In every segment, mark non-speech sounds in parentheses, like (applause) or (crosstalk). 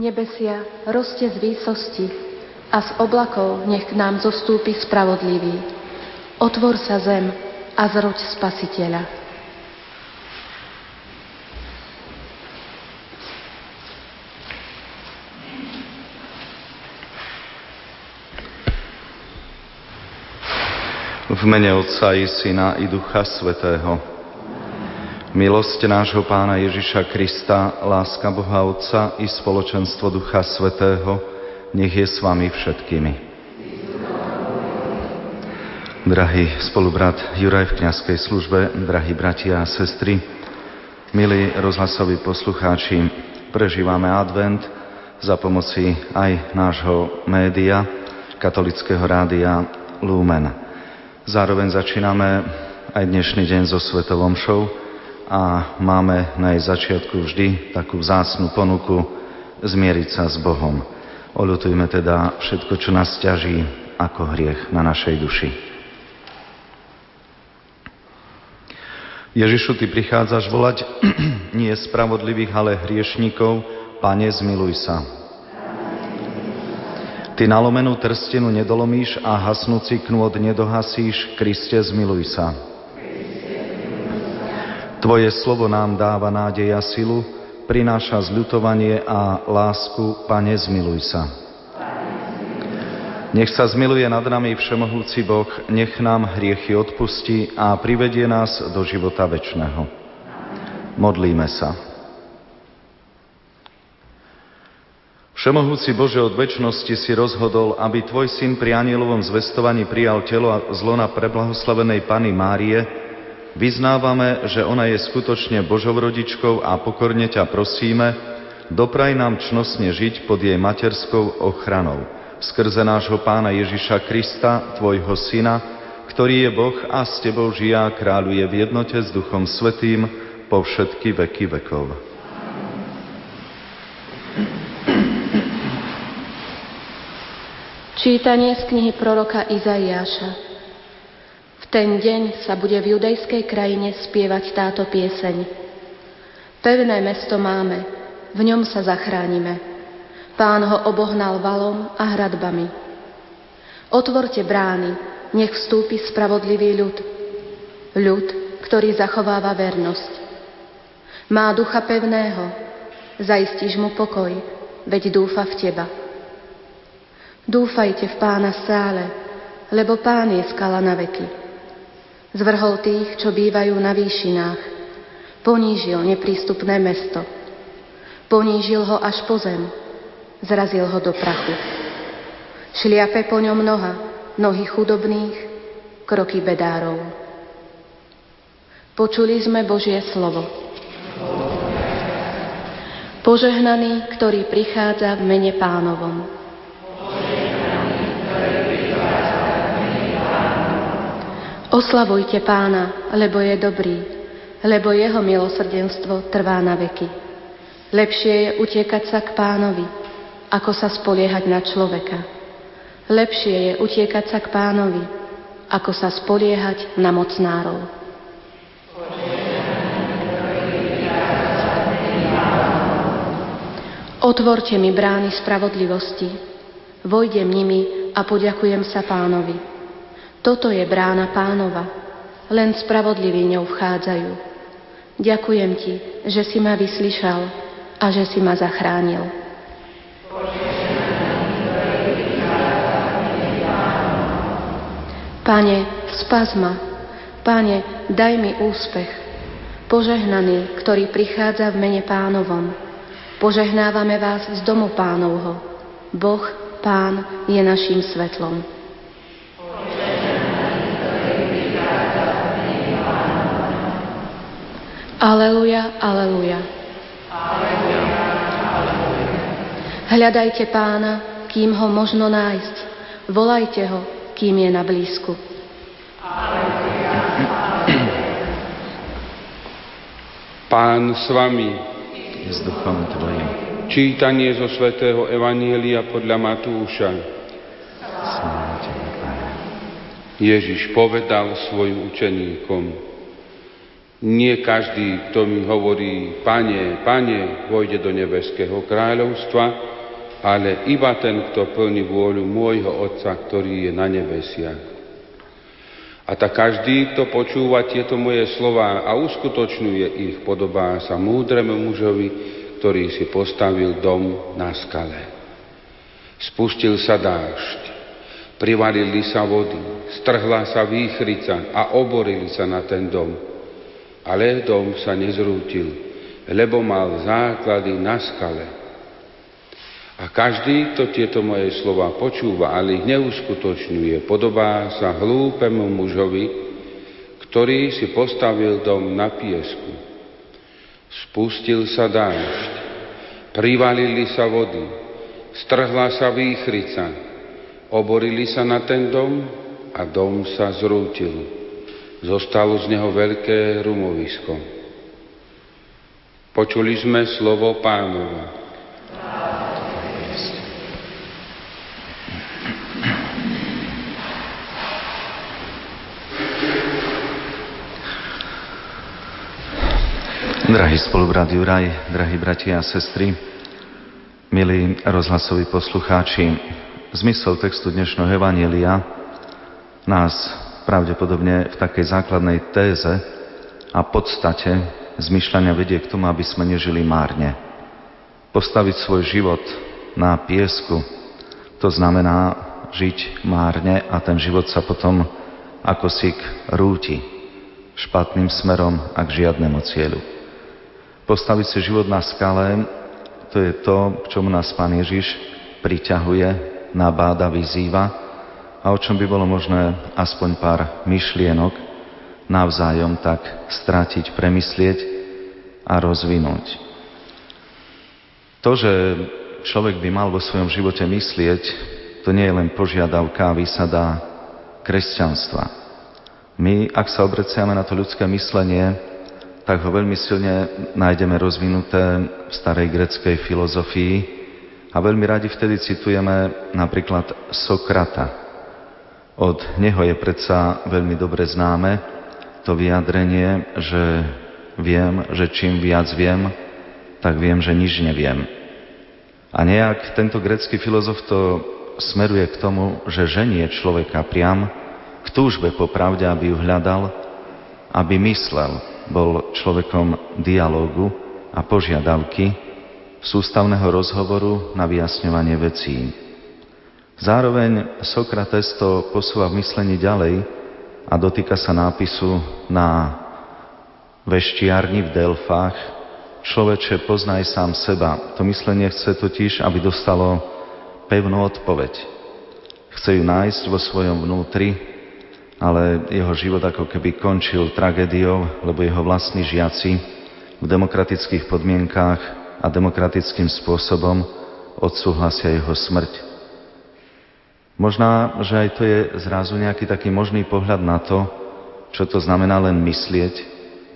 Nebesia, roste z výsosti a z oblakov nech k nám zostúpi spravodlivý. Otvor sa zem a zroď spasiteľa. V mene Otca i Syna i Ducha Svetého. Milosť nášho Pána Ježiša Krista, láska Boha Otca i spoločenstvo Ducha Svetého, nech je s vami všetkými. Drahý spolubrat Juraj v kniazkej službe, drahí bratia a sestry, milí rozhlasoví poslucháči, prežívame advent za pomoci aj nášho média, katolického rádia Lumen. Zároveň začíname aj dnešný deň so Svetovom show a máme na jej začiatku vždy takú vzácnú ponuku zmieriť sa s Bohom. Oľutujme teda všetko, čo nás ťaží ako hriech na našej duši. Ježišu, Ty prichádzaš volať (clears throat) nie spravodlivých, ale hriešnikov, Pane, zmiluj sa. Ty nalomenú trstenu nedolomíš a hasnúci knôt nedohasíš, Kriste, zmiluj sa. Tvoje slovo nám dáva nádej a silu, prináša zľutovanie a lásku, Pane, zmiluj sa. Nech sa zmiluje nad nami Všemohúci Boh, nech nám hriechy odpustí a privedie nás do života večného. Modlíme sa. Všemohúci Bože, od väčšnosti si rozhodol, aby Tvoj syn pri anielovom zvestovaní prijal telo a zlona preblahoslavenej Pany Márie, vyznávame, že ona je skutočne Božou rodičkou a pokorne ťa prosíme, dopraj nám čnostne žiť pod jej materskou ochranou. Skrze nášho Pána Ježiša Krista, Tvojho Syna, ktorý je Boh a s Tebou žijá kráľuje v jednote s Duchom Svetým po všetky veky vekov. Čítanie z knihy proroka Izaiáša. Ten deň sa bude v judejskej krajine spievať táto pieseň. Pevné mesto máme, v ňom sa zachránime. Pán ho obohnal valom a hradbami. Otvorte brány, nech vstúpi spravodlivý ľud. Ľud, ktorý zachováva vernosť. Má ducha pevného, zaistíš mu pokoj, veď dúfa v teba. Dúfajte v pána stále, lebo pán je skala na veky. Zvrhol tých, čo bývajú na výšinách. Ponížil neprístupné mesto. Ponížil ho až po zem. Zrazil ho do prachu. Šliape po ňom noha, nohy chudobných, kroky bedárov. Počuli sme Božie slovo. Požehnaný, ktorý prichádza v mene pánovom. Oslavujte pána, lebo je dobrý, lebo jeho milosrdenstvo trvá na veky. Lepšie je utiekať sa k pánovi, ako sa spoliehať na človeka. Lepšie je utiekať sa k pánovi, ako sa spoliehať na mocnárov. Otvorte mi brány spravodlivosti, vojdem nimi a poďakujem sa pánovi. Toto je brána pánova, len spravodliví ňou vchádzajú. Ďakujem ti, že si ma vyslyšal a že si ma zachránil. Pane, spas ma. Pane, daj mi úspech. Požehnaný, ktorý prichádza v mene pánovom. Požehnávame vás z domu pánovho. Boh, Pán, je naším svetlom. Aleluja, aleluja. Hľadajte pána, kým ho možno nájsť. Volajte ho, kým je na blízku. Pán s vami. S duchom tvojim. Čítanie zo svätého Evanielia podľa Matúša. Ježiš povedal svojim učeníkom, Nie každý, kto mi hovorí, pane, pane, vojde do nebeského kráľovstva, ale iba ten, kto plní vôľu môjho Otca, ktorý je na nebesiach. A tak každý, kto počúva tieto moje slova a uskutočňuje ich, podobá sa múdremu mužovi, ktorý si postavil dom na skale. Spustil sa dážď, privalili sa vody, strhla sa výchrica a oborili sa na ten dom. Ale dom sa nezrútil, lebo mal základy na skale. A každý, kto tieto moje slova počúva, ale ich neuskutočňuje, podobá sa hlúpemu mužovi, ktorý si postavil dom na piesku. Spustil sa dážď, privalili sa vody, strhla sa výchrica, oborili sa na ten dom a dom sa zrútil. Zostalo z neho veľké rumovisko. Počuli sme slovo pánova. Drahý spolubrat Juraj, drahí bratia a sestry, milí rozhlasoví poslucháči, zmysel textu dnešného Evanielia nás pravdepodobne v takej základnej téze a podstate zmyšľania vedie k tomu, aby sme nežili márne. Postaviť svoj život na piesku, to znamená žiť márne a ten život sa potom ako sík rúti špatným smerom a k žiadnemu cieľu. Postaviť si život na skale, to je to, k čomu nás Pán Ježiš priťahuje, nabáda, vyzýva a o čom by bolo možné aspoň pár myšlienok navzájom tak stratiť, premyslieť a rozvinúť. To, že človek by mal vo svojom živote myslieť, to nie je len požiadavka a výsada kresťanstva. My, ak sa obreciame na to ľudské myslenie, tak ho veľmi silne nájdeme rozvinuté v starej greckej filozofii a veľmi radi vtedy citujeme napríklad Sokrata. Od neho je predsa veľmi dobre známe to vyjadrenie, že viem, že čím viac viem, tak viem, že nič neviem. A nejak tento grecký filozof to smeruje k tomu, že ženie človeka priam k túžbe po pravde, aby ju hľadal, aby myslel, bol človekom dialógu a požiadavky, sústavného rozhovoru na vyjasňovanie vecí. Zároveň Sokrates to posúva v myslení ďalej a dotýka sa nápisu na veštiarni v Delfách Človeče, poznaj sám seba. To myslenie chce totiž, aby dostalo pevnú odpoveď. Chce ju nájsť vo svojom vnútri ale jeho život ako keby končil tragédiou, lebo jeho vlastní žiaci v demokratických podmienkách a demokratickým spôsobom odsúhlasia jeho smrť. Možná, že aj to je zrazu nejaký taký možný pohľad na to, čo to znamená len myslieť,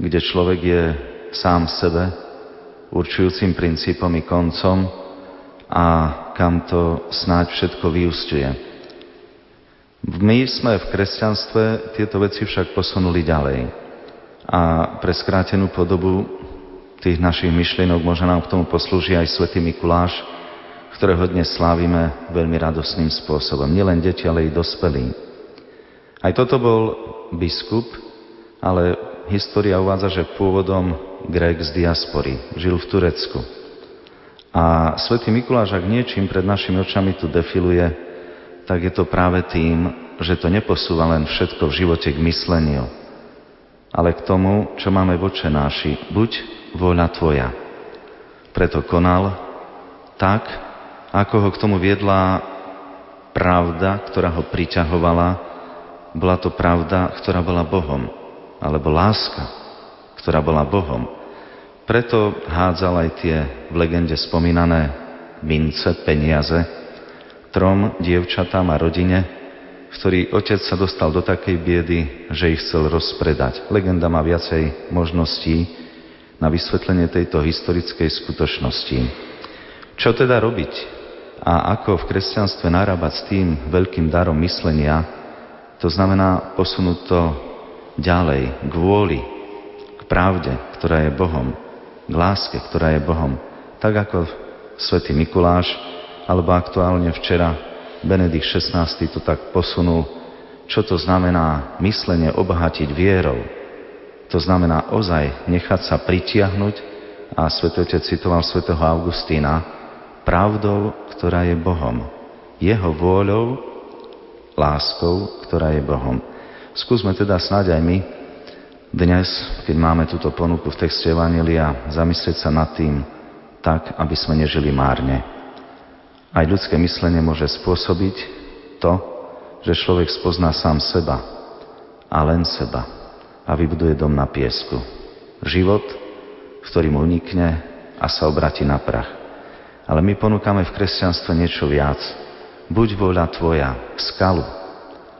kde človek je sám sebe, určujúcim princípom i koncom a kam to snáď všetko vyústiuje. My sme v kresťanstve tieto veci však posunuli ďalej. A pre skrátenú podobu tých našich myšlienok možno nám k tomu poslúži aj svätý Mikuláš, ktorého dnes slávime veľmi radosným spôsobom. Nielen deti, ale i dospelí. Aj toto bol biskup, ale história uvádza, že pôvodom Grek z diaspory. Žil v Turecku. A svätý Mikuláš, ak niečím pred našimi očami tu defiluje, tak je to práve tým, že to neposúva len všetko v živote k mysleniu, ale k tomu, čo máme v očenáši. Buď vôľa Tvoja. Preto konal tak, ako ho k tomu viedla pravda, ktorá ho priťahovala, bola to pravda, ktorá bola Bohom, alebo láska, ktorá bola Bohom. Preto hádzal aj tie v legende spomínané mince, peniaze, trom dievčatám a rodine, v ktorý otec sa dostal do takej biedy, že ich chcel rozpredať. Legenda má viacej možností na vysvetlenie tejto historickej skutočnosti. Čo teda robiť a ako v kresťanstve narábať s tým veľkým darom myslenia, to znamená posunúť to ďalej, k vôli, k pravde, ktorá je Bohom, k láske, ktorá je Bohom. Tak ako svätý Mikuláš, alebo aktuálne včera Benedikt XVI to tak posunul, čo to znamená myslenie obohatiť vierou. To znamená ozaj nechať sa pritiahnuť a svätotec citoval svätého Augustína pravdou, ktorá je Bohom. Jeho vôľou, láskou, ktorá je Bohom. Skúsme teda snáď aj my dnes, keď máme túto ponuku v texte Evangelia, zamyslieť sa nad tým tak, aby sme nežili márne. Aj ľudské myslenie môže spôsobiť to, že človek spozná sám seba a len seba a vybuduje dom na piesku. Život, ktorý mu unikne a sa obratí na prach. Ale my ponúkame v kresťanstve niečo viac. Buď voľa tvoja, skalu,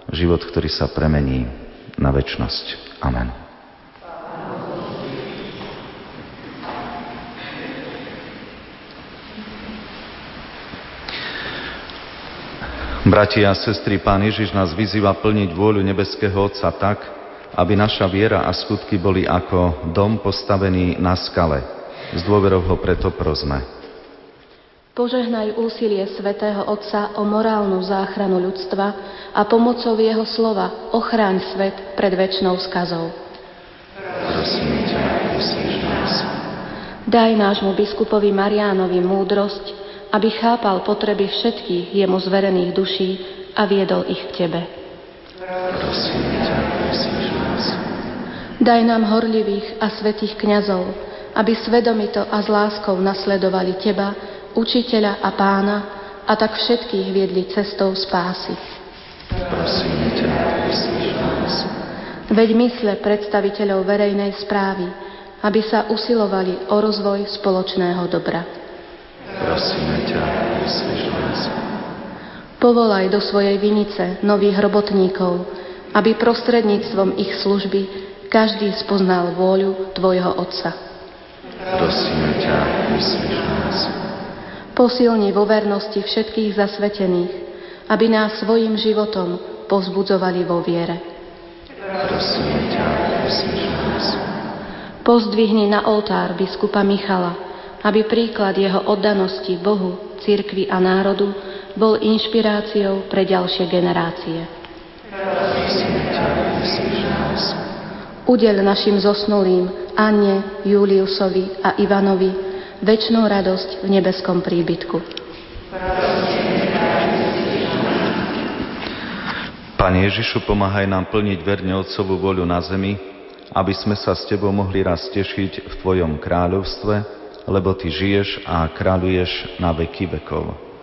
život, ktorý sa premení na väčnosť. Amen. Bratia a sestry, Pán Ježiš nás vyzýva plniť vôľu nebeského Otca tak, aby naša viera a skutky boli ako dom postavený na skale. Z dôverov ho preto prosme. Požehnaj úsilie svätého Otca o morálnu záchranu ľudstva a pomocou jeho slova ochráň svet pred väčšnou skazou. Daj nášmu biskupovi Mariánovi múdrosť, aby chápal potreby všetkých jemu zverených duší a viedol ich k Tebe. Daj nám horlivých a svetých kňazov, aby svedomito a s láskou nasledovali Teba, Učiteľa a Pána, a tak všetkých viedli cestou spásy. Prosím ťa, nás. Veď mysle predstaviteľov verejnej správy, aby sa usilovali o rozvoj spoločného dobra. Prosíme ťa, nás. Povolaj do svojej vinice nových robotníkov, aby prostredníctvom ich služby každý spoznal vôľu Tvojho Otca. Prosíme ťa, vyslíš nás. Posilni vo vernosti všetkých zasvetených, aby nás svojim životom pozbudzovali vo viere. Pozdvihni na oltár biskupa Michala, aby príklad jeho oddanosti Bohu, cirkvi a národu bol inšpiráciou pre ďalšie generácie. Udel našim zosnulým Anne, Juliusovi a Ivanovi väčšnú radosť v nebeskom príbytku. Pane Ježišu, pomáhaj nám plniť verne Otcovú voľu na zemi, aby sme sa s Tebou mohli raz tešiť v Tvojom kráľovstve, lebo Ty žiješ a kráľuješ na veky vekov.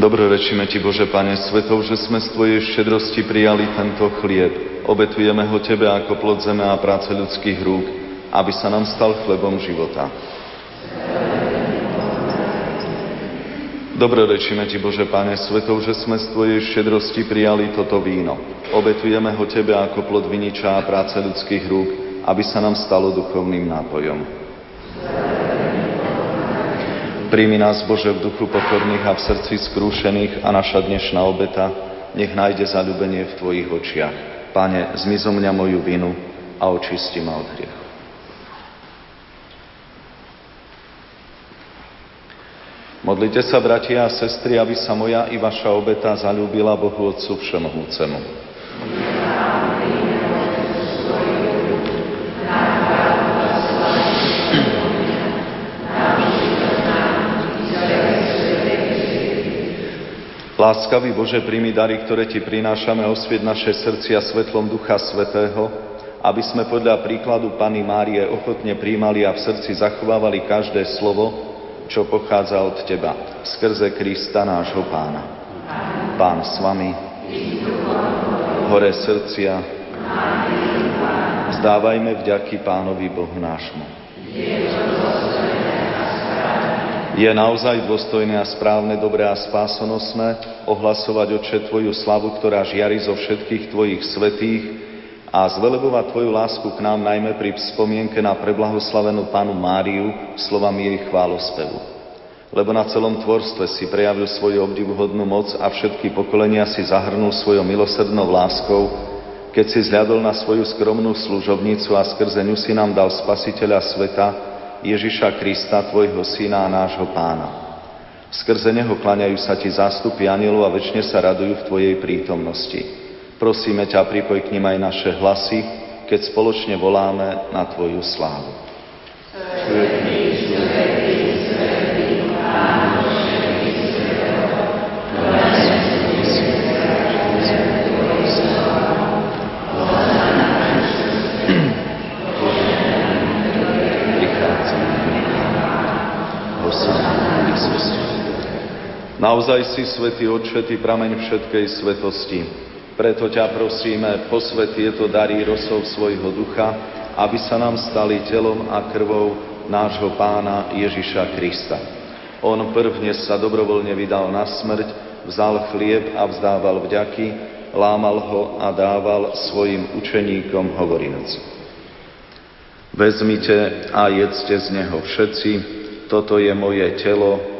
Dobrorečíme Ti, Bože Pane Svetov, že sme z Tvojej štedrosti prijali tento chlieb. Obetujeme ho Tebe ako plod zeme a práce ľudských rúk aby sa nám stal chlebom života. Dobrorečíme Ti, Bože Pane Svetov, že sme z Tvojej štedrosti prijali toto víno. Obetujeme ho Tebe ako plod viniča a práce ľudských rúk, aby sa nám stalo duchovným nápojom. Príjmi nás, Bože, v duchu pokorných a v srdci skrúšených a naša dnešná obeta nech nájde zalúbenie v Tvojich očiach. Pane, zmizo mňa moju vinu a očisti ma od hriechu. Modlite sa, bratia a sestry, aby sa moja i vaša obeta zalúbila Bohu Otcu Všemohúcemu. Láskavý Bože, príjmi dary, ktoré Ti prinášame, osvieť naše srdcia svetlom Ducha Svetého, aby sme podľa príkladu Pany Márie ochotne príjmali a v srdci zachovávali každé slovo, čo pochádza od Teba, skrze Krista nášho Pána. Pán s vami, hore srdcia, zdávajme vďaky Pánovi Bohu nášmu. Je naozaj dôstojné a správne, dobré a spásonosné ohlasovať Oče Tvoju slavu, ktorá žiari zo všetkých Tvojich svetých a zvelebovať Tvoju lásku k nám najmä pri spomienke na preblahoslavenú Pánu Máriu slovami jej chválospevu. Lebo na celom tvorstve si prejavil svoju obdivuhodnú moc a všetky pokolenia si zahrnul svojou milosrdnou láskou, keď si zľadol na svoju skromnú služobnicu a skrze ňu si nám dal spasiteľa sveta, Ježiša Krista, Tvojho Syna a nášho Pána. Skrze Neho klaňajú sa Ti zástupy anielov a väčšine sa radujú v Tvojej prítomnosti. Prosíme ťa, pripoj k ním aj naše hlasy, keď spoločne voláme na Tvoju slávu. Naozaj si, Svetý Otče, prameň všetkej svetosti. Preto ťa prosíme, posvet tieto dary rosov svojho ducha, aby sa nám stali telom a krvou nášho pána Ježiša Krista. On prvne sa dobrovoľne vydal na smrť, vzal chlieb a vzdával vďaky, lámal ho a dával svojim učeníkom hovoriac. Vezmite a jedzte z neho všetci, toto je moje telo,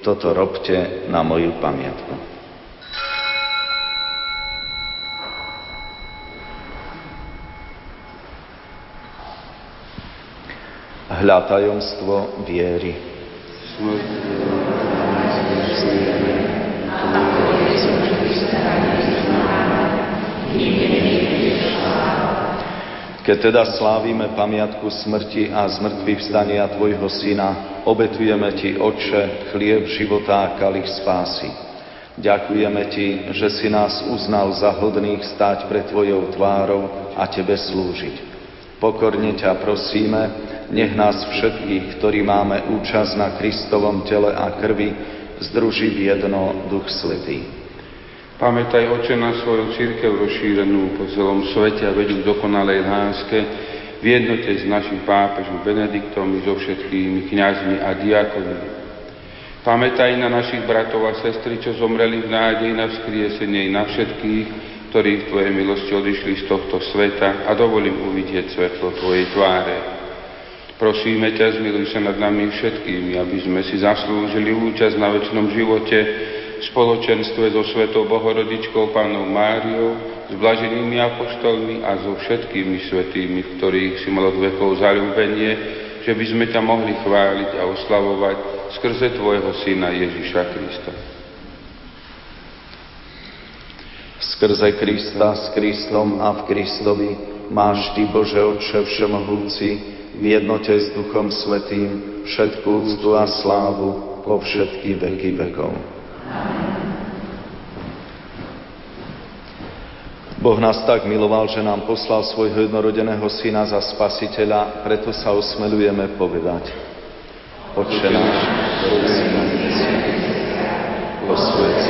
toto robte na moju pamiatku. hľa tajomstvo viery. Keď teda slávime pamiatku smrti a zmrtvých vstania Tvojho Syna, obetujeme Ti, Otče, chlieb života a kalich spásy. Ďakujeme Ti, že si nás uznal za hodných stáť pred Tvojou tvárou a Tebe slúžiť. Pokorne ťa prosíme, nech nás všetkých, ktorí máme účasť na Kristovom tele a krvi, združí v jedno Duch Svetý. Pamätaj, Oče, na svoju církev rozšírenú po celom svete a vedú dokonalej láske v jednote s našim pápežom Benediktom i so všetkými kňazmi a diakonmi. Pamätaj na našich bratov a sestry, čo zomreli v nádej na vzkriesenie na všetkých, ktorí v Tvojej milosti odišli z tohto sveta a dovolím uvidieť svetlo Tvojej tváre. Prosíme ťa, zmiluj sa nad nami všetkými, aby sme si zaslúžili účasť na väčšnom živote v spoločenstve so Svetou Bohorodičkou Pánom Máriou, s blaženými apoštolmi a so všetkými svetými, ktorých si mal od vekov zalúbenie, že by sme ťa mohli chváliť a oslavovať skrze Tvojho Syna Ježiša Krista. Skrze Krista, s Kristom a v Kristovi máš Ty, Bože Otče Všemohúci, v jednote s Duchom Svetým všetkú úctu a slávu po všetky veky vekov. Boh nás tak miloval, že nám poslal svojho jednorodeného syna za spasiteľa, preto sa osmelujeme povedať. Oče náš, ktorý si na posved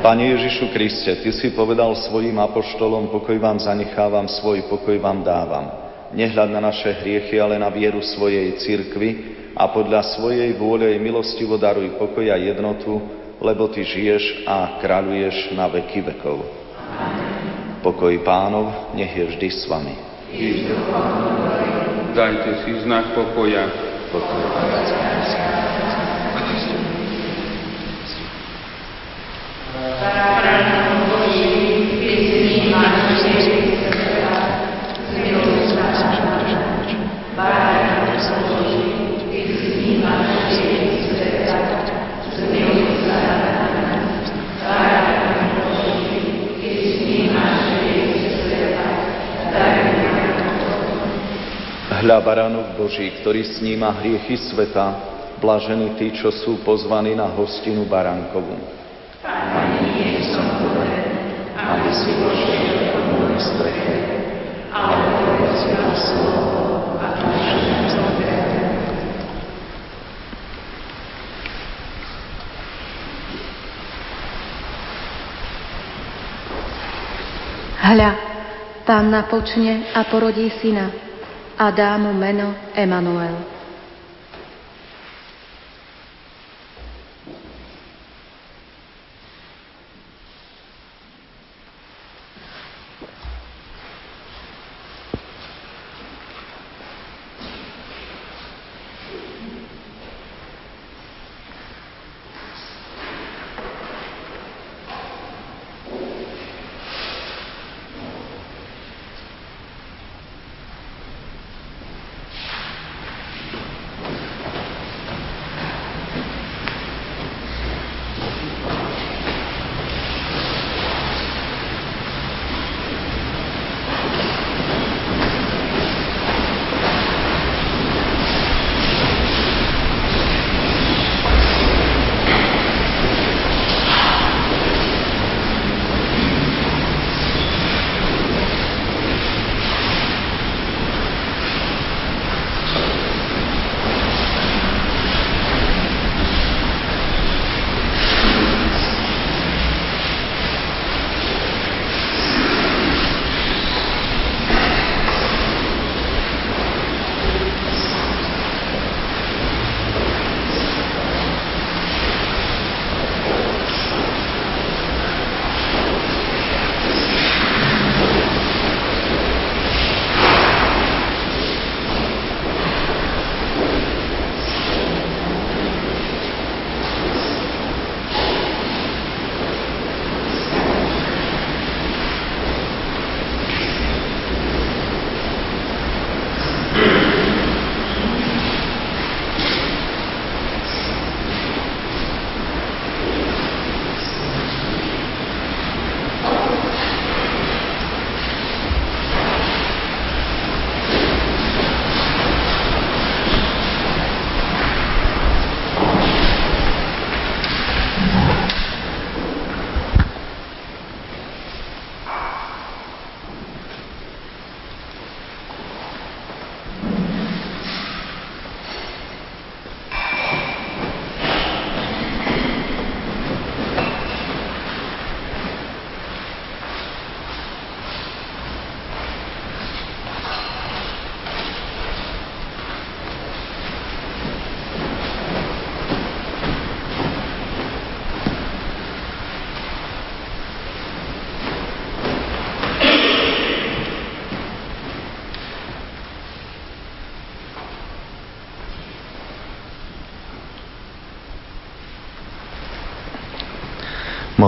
Pane Ježišu Kriste, Ty si povedal svojim apoštolom, pokoj vám zanechávam, svoj pokoj vám dávam. Nehľad na naše hriechy, ale na vieru svojej cirkvi a podľa svojej vôle jej milostivo daruj pokoj a jednotu lebo Ty žiješ a kráľuješ na veky vekov. Pokoj pánov, nech je vždy s vami. Dajte si znak pokoja. Pokoj Hľa baránok Boží, ktorý sníma hriechy sveta, blažení tí, čo sú pozvaní na hostinu baránkovú. Pani, nie som hoden, aby si vošiel do môj streche, ale povedz mi slovo a duším Hľa, pán napočne a porodí syna, a dá mu meno Emanuel.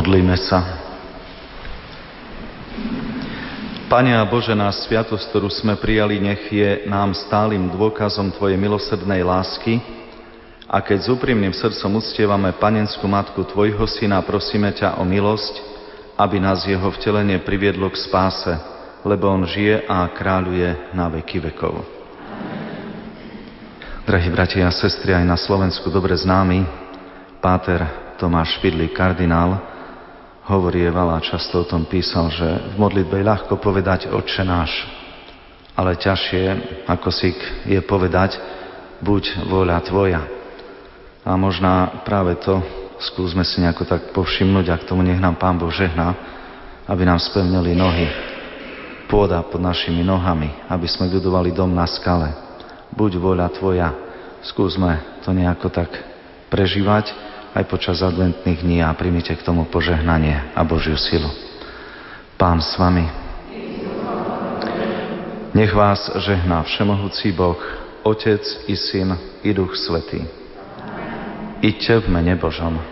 Modlíme sa. Pane a Bože, nás sviatosť, ktorú sme prijali, nech je nám stálym dôkazom Tvojej milosrdnej lásky a keď s úprimným srdcom uctievame panenskú matku Tvojho Syna, prosíme ťa o milosť, aby nás jeho vtelenie priviedlo k spáse, lebo On žije a kráľuje na veky vekov. Drahí bratia a sestry, aj na Slovensku dobre známy, páter Tomáš Špidlík, kardinál, hovorieval a často o tom písal, že v modlitbe je ľahko povedať Otče náš, ale ťažšie, ako si je povedať, buď vôľa Tvoja. A možná práve to skúsme si nejako tak povšimnúť a k tomu nech nám Pán Boh žehná, aby nám spevnili nohy, pôda pod našimi nohami, aby sme budovali dom na skale. Buď vôľa Tvoja. Skúsme to nejako tak prežívať aj počas adventných dní a primite k tomu požehnanie a Božiu silu. Pán s vami. Nech vás žehná Všemohúci Boh, Otec i Syn i Duch Svetý. Iďte v mene Božom.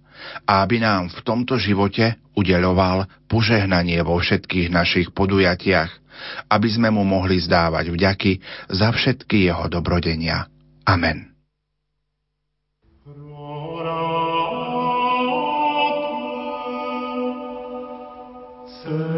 a aby nám v tomto živote udeľoval požehnanie vo všetkých našich podujatiach, aby sme mu mohli zdávať vďaky za všetky jeho dobrodenia. Amen. zapálte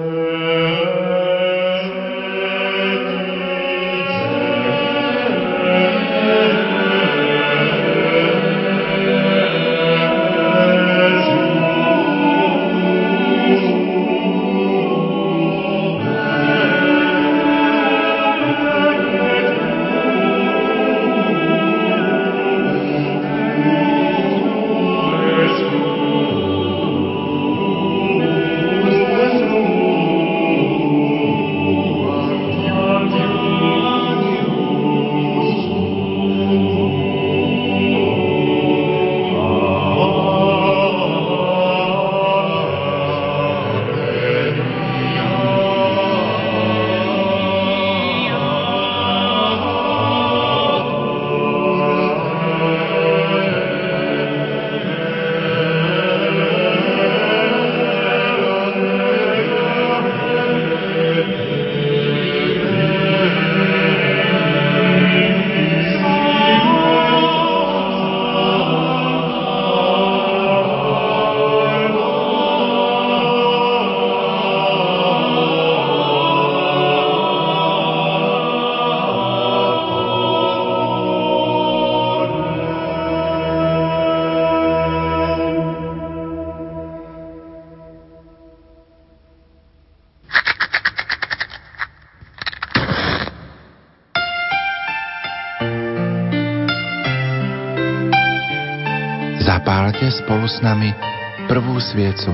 sviecu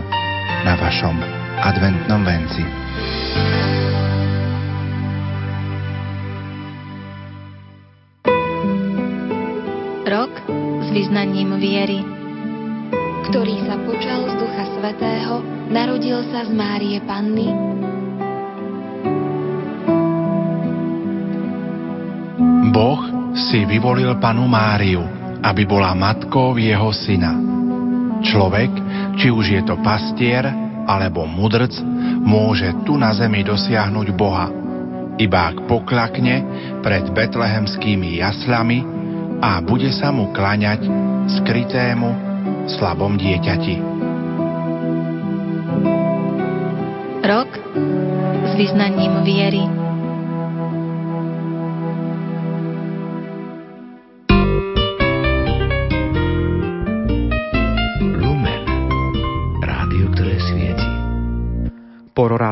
na vašom adventnom venci. Rok s vyznaním viery, ktorý sa počal z Ducha Svetého, narodil sa z Márie Panny, Boh si vyvolil panu Máriu, aby bola matkou jeho syna. Človek, či už je to pastier alebo mudrc, môže tu na zemi dosiahnuť Boha. Iba ak poklakne pred betlehemskými jasľami a bude sa mu klaňať skrytému slabom dieťati. Rok s vyznaním viery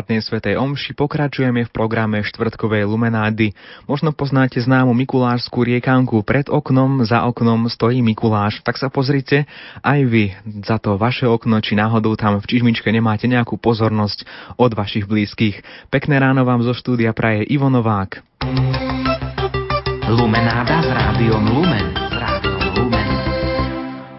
rorátnej svetej omši pokračujeme v programe štvrtkovej lumenády. Možno poznáte známu mikulášskú riekanku Pred oknom, za oknom stojí Mikuláš. Tak sa pozrite aj vy za to vaše okno, či náhodou tam v čižmičke nemáte nejakú pozornosť od vašich blízkych. Pekné ráno vám zo štúdia praje Ivo Novák. Lumenáda s rádiom Lumen.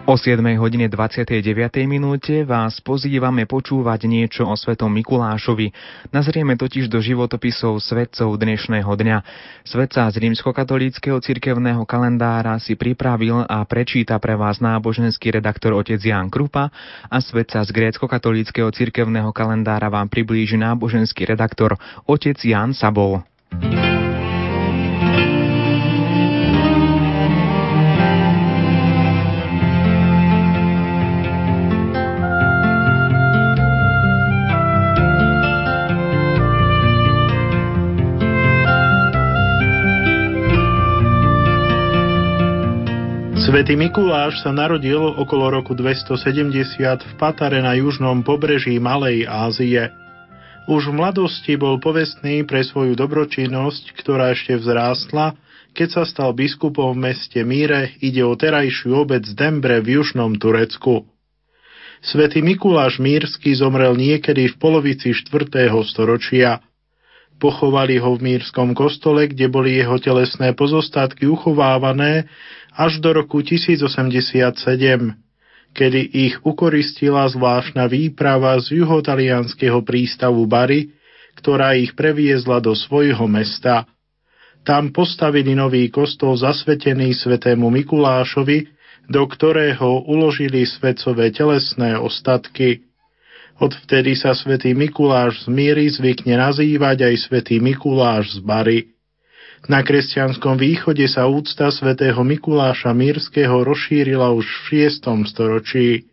O 7 hodine 29. minúte vás pozývame počúvať niečo o svetom Mikulášovi. Nazrieme totiž do životopisov svetcov dnešného dňa. Svetca z rímskokatolíckého cirkevného kalendára si pripravil a prečíta pre vás náboženský redaktor otec Jan Krupa a svetca z grécko-katolíckého cirkevného kalendára vám priblíži náboženský redaktor otec Jan Sabol. Svetý Mikuláš sa narodil okolo roku 270 v Patare na južnom pobreží Malej Ázie. Už v mladosti bol povestný pre svoju dobročinnosť, ktorá ešte vzrástla, keď sa stal biskupom v meste Míre, ide o terajšiu obec Dembre v južnom Turecku. Svetý Mikuláš Mírsky zomrel niekedy v polovici 4. storočia. Pochovali ho v Mírskom kostole, kde boli jeho telesné pozostatky uchovávané až do roku 1087, kedy ich ukoristila zvláštna výprava z juhotalianského prístavu Bary, ktorá ich previezla do svojho mesta. Tam postavili nový kostol zasvetený svetému Mikulášovi, do ktorého uložili svetcové telesné ostatky. Odvtedy sa svätý Mikuláš z Míry zvykne nazývať aj svätý Mikuláš z Bary. Na kresťanskom východe sa úcta svätého Mikuláša Mírskeho rozšírila už v 6. storočí.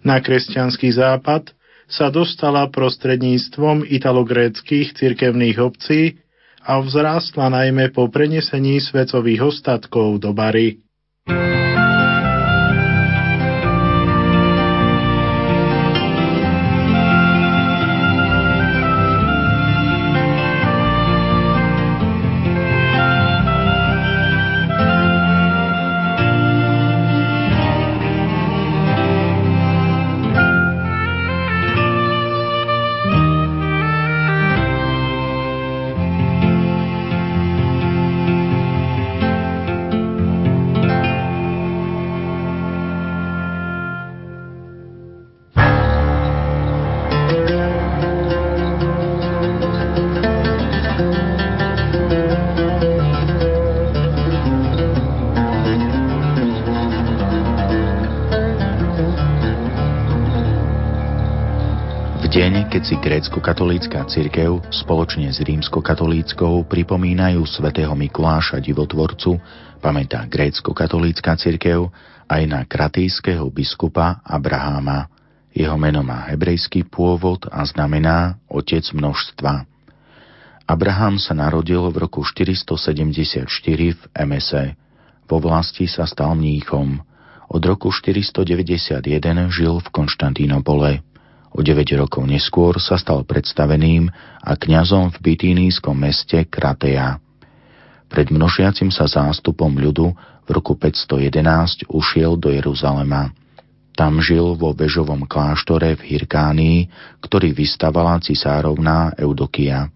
Na kresťanský západ sa dostala prostredníctvom italogréckých cirkevných obcí a vzrástla najmä po prenesení svecových ostatkov do Bary. Grécko-katolícka cirkev spoločne s rímsko-katolíckou pripomínajú svätého Mikuláša divotvorcu, pamätá grécko-katolícka cirkev aj na kratýského biskupa Abraháma. Jeho meno má hebrejský pôvod a znamená otec množstva. Abraham sa narodil v roku 474 v Emese. Po vlasti sa stal mníchom. Od roku 491 žil v Konštantínopole. O 9 rokov neskôr sa stal predstaveným a kňazom v bytínískom meste Kratea. Pred množiacim sa zástupom ľudu v roku 511 ušiel do Jeruzalema. Tam žil vo vežovom kláštore v Hirkánii, ktorý vystavala cisárovná Eudokia.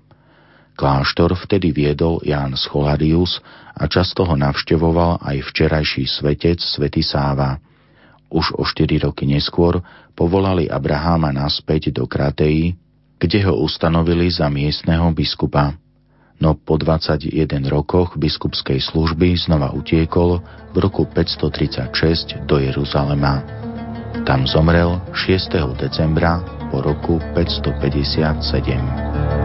Kláštor vtedy viedol Ján Scholarius a často ho navštevoval aj včerajší svetec Svety Sáva. Už o 4 roky neskôr povolali Abraháma naspäť do Kratei, kde ho ustanovili za miestneho biskupa. No po 21 rokoch biskupskej služby znova utiekol v roku 536 do Jeruzalema. Tam zomrel 6. decembra po roku 557.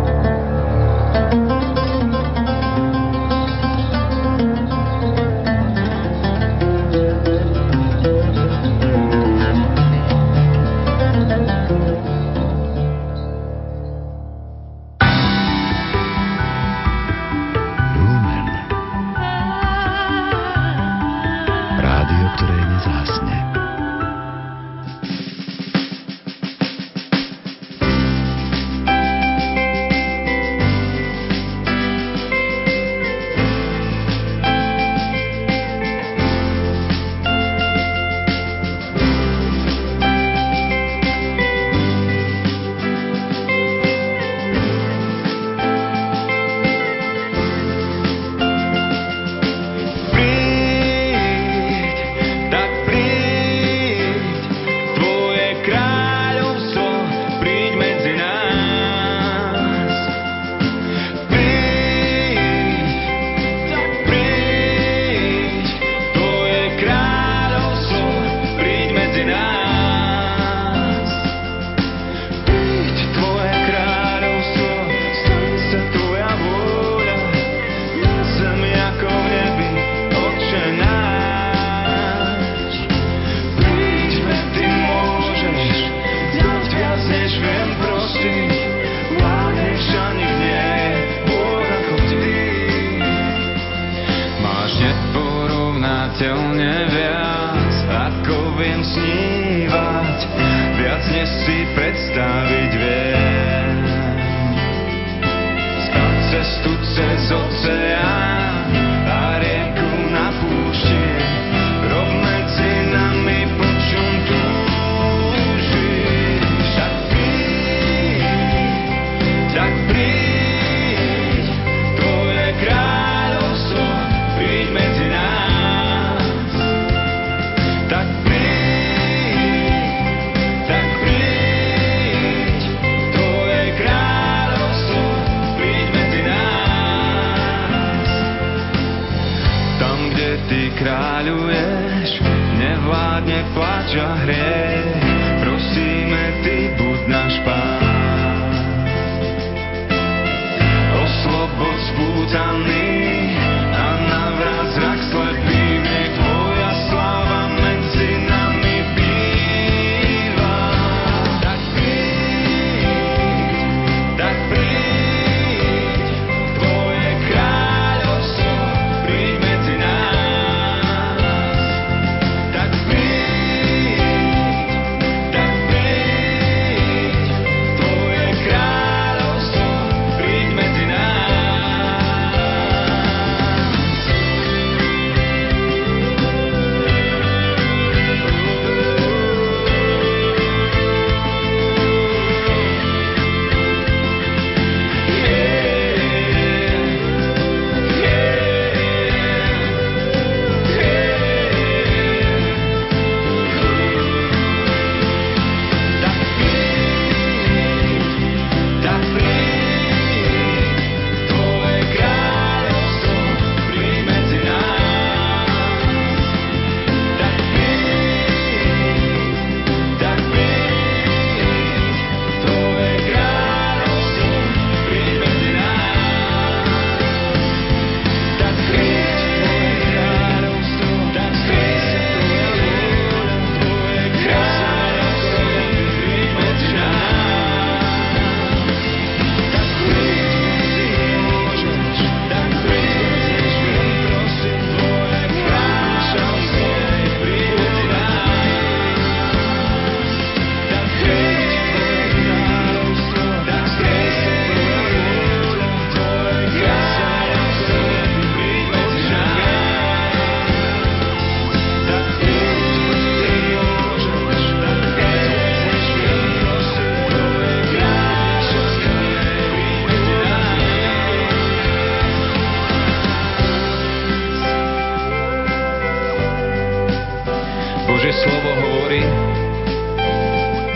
Bože slovo hovorí,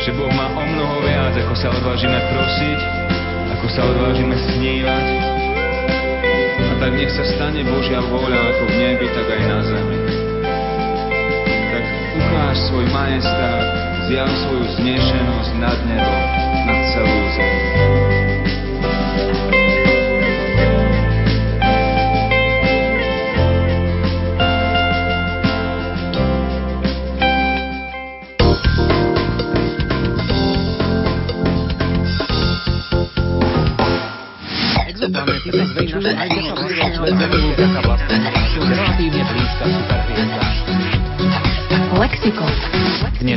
že Boh má o mnoho viac, ako sa odvážime prosiť, ako sa odvážime snívať. A tak nech sa stane Božia vôľa ako v nebi, tak aj na zemi. Tak ukáž svoj majestát, zjav svoju znešenosť nad nebo, nad celú zem.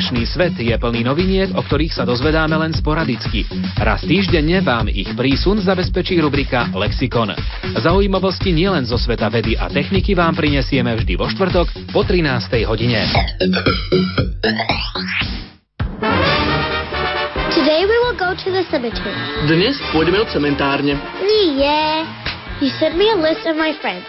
Dnešný svet je plný noviniek, o ktorých sa dozvedáme len sporadicky. Raz týždenne vám ich prísun zabezpečí rubrika Lexikon. Zaujímavosti nielen zo sveta vedy a techniky vám prinesieme vždy vo štvrtok po 13. hodine. Today we will go to the cemetery. Dnes pôjdeme od cementárne. Yeah. You sent me a list of my friends.